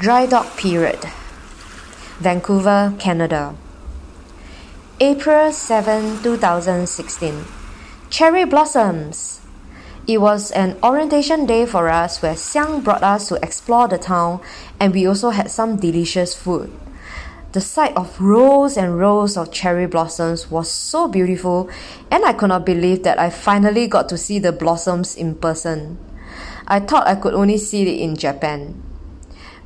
Dry Dock Period, Vancouver, Canada. April 7, 2016. Cherry Blossoms. It was an orientation day for us where Xiang brought us to explore the town and we also had some delicious food. The sight of rows and rows of cherry blossoms was so beautiful, and I could not believe that I finally got to see the blossoms in person. I thought I could only see it in Japan.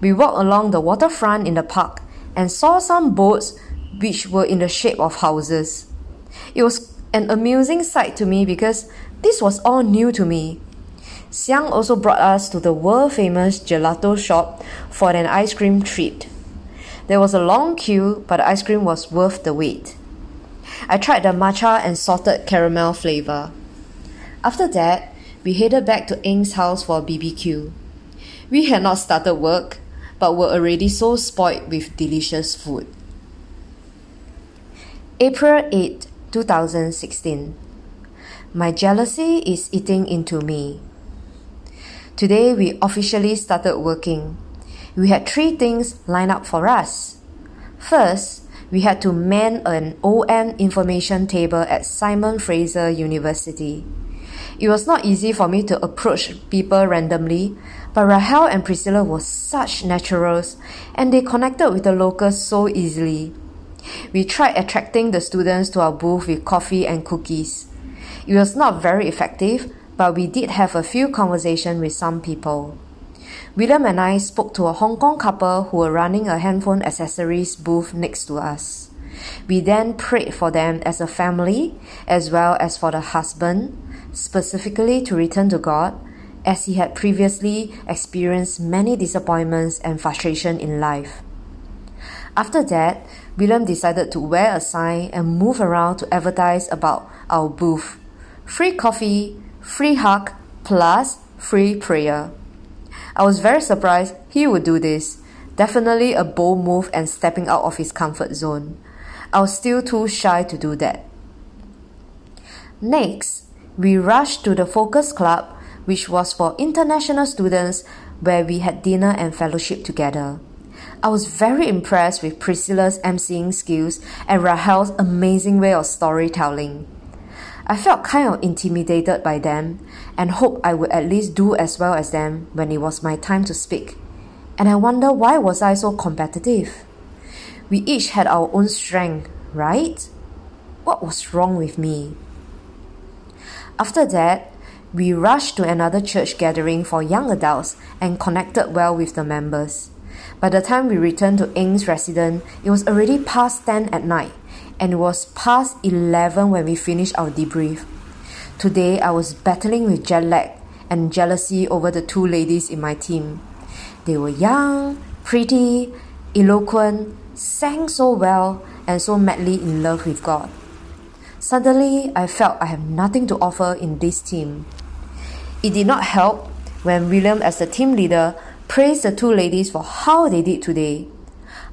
We walked along the waterfront in the park and saw some boats which were in the shape of houses. It was an amusing sight to me because this was all new to me. Xiang also brought us to the world famous gelato shop for an ice cream treat. There was a long queue, but the ice cream was worth the wait. I tried the matcha and salted caramel flavor. After that, we headed back to Ing's house for a BBQ. We had not started work, but were already so spoiled with delicious food. April 8, 2016. My jealousy is eating into me. Today we officially started working we had three things lined up for us. First, we had to man an OM information table at Simon Fraser University. It was not easy for me to approach people randomly, but Rahel and Priscilla were such naturals and they connected with the locals so easily. We tried attracting the students to our booth with coffee and cookies. It was not very effective, but we did have a few conversations with some people. William and I spoke to a Hong Kong couple who were running a handphone accessories booth next to us. We then prayed for them as a family, as well as for the husband, specifically to return to God, as he had previously experienced many disappointments and frustration in life. After that, William decided to wear a sign and move around to advertise about our booth. Free coffee, free hug, plus free prayer. I was very surprised he would do this. Definitely a bold move and stepping out of his comfort zone. I was still too shy to do that. Next, we rushed to the Focus Club, which was for international students, where we had dinner and fellowship together. I was very impressed with Priscilla's emceeing skills and Rahel's amazing way of storytelling. I felt kind of intimidated by them and hoped I would at least do as well as them when it was my time to speak. And I wonder why was I so competitive? We each had our own strength, right? What was wrong with me? After that, we rushed to another church gathering for young adults and connected well with the members. By the time we returned to Ing's residence, it was already past 10 at night and it was past 11 when we finished our debrief. Today, I was battling with jet lag and jealousy over the two ladies in my team. They were young, pretty, eloquent, sang so well, and so madly in love with God. Suddenly, I felt I have nothing to offer in this team. It did not help when William, as the team leader, praised the two ladies for how they did today.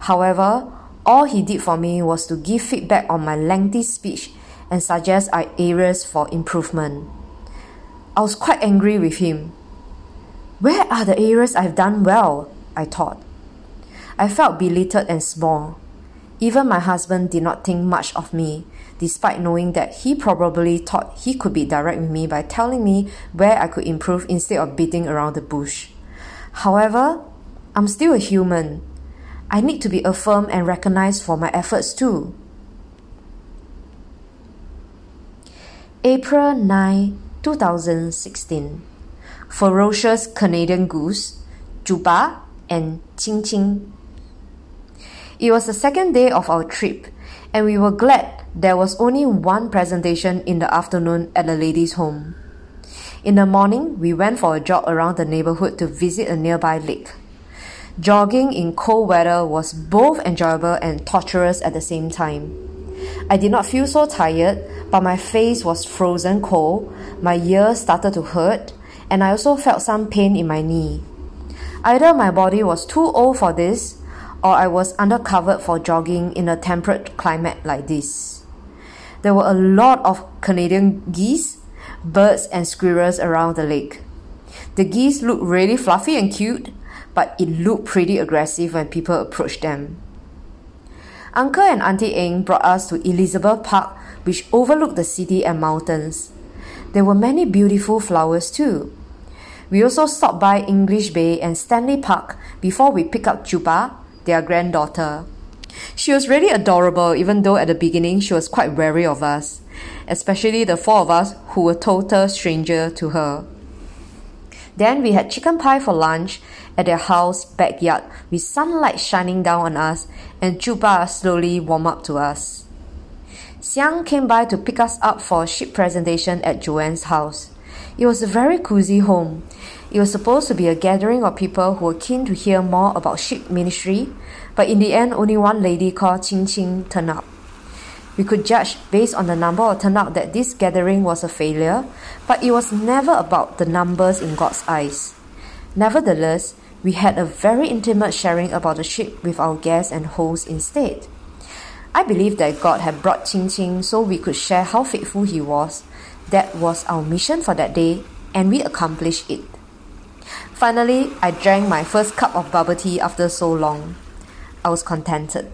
However, all he did for me was to give feedback on my lengthy speech and suggest I areas for improvement. I was quite angry with him. Where are the areas I've done well? I thought. I felt belittled and small. Even my husband did not think much of me, despite knowing that he probably thought he could be direct with me by telling me where I could improve instead of beating around the bush. However, I'm still a human I need to be affirmed and recognized for my efforts too. April 9, 2016. Ferocious Canadian Goose, Juba, and Qing Qing. It was the second day of our trip, and we were glad there was only one presentation in the afternoon at the ladies' home. In the morning, we went for a jog around the neighborhood to visit a nearby lake. Jogging in cold weather was both enjoyable and torturous at the same time. I did not feel so tired, but my face was frozen cold, my ears started to hurt, and I also felt some pain in my knee. Either my body was too old for this, or I was undercovered for jogging in a temperate climate like this. There were a lot of Canadian geese, birds, and squirrels around the lake. The geese looked really fluffy and cute, but it looked pretty aggressive when people approached them. Uncle and Auntie Eng brought us to Elizabeth Park, which overlooked the city and mountains. There were many beautiful flowers too. We also stopped by English Bay and Stanley Park before we picked up Juba, their granddaughter. She was really adorable, even though at the beginning she was quite wary of us, especially the four of us who were total stranger to her. Then we had chicken pie for lunch at their house backyard with sunlight shining down on us and Juba slowly warmed up to us. Xiang came by to pick us up for a ship presentation at Joanne's house. It was a very cozy home. It was supposed to be a gathering of people who were keen to hear more about ship ministry, but in the end, only one lady called Qing Qing turned up. We could judge based on the number of turnout that this gathering was a failure, but it was never about the numbers in God's eyes. Nevertheless, we had a very intimate sharing about the ship with our guests and hosts instead. I believe that God had brought Qing Qing so we could share how faithful He was. That was our mission for that day, and we accomplished it. Finally, I drank my first cup of bubble tea after so long. I was contented.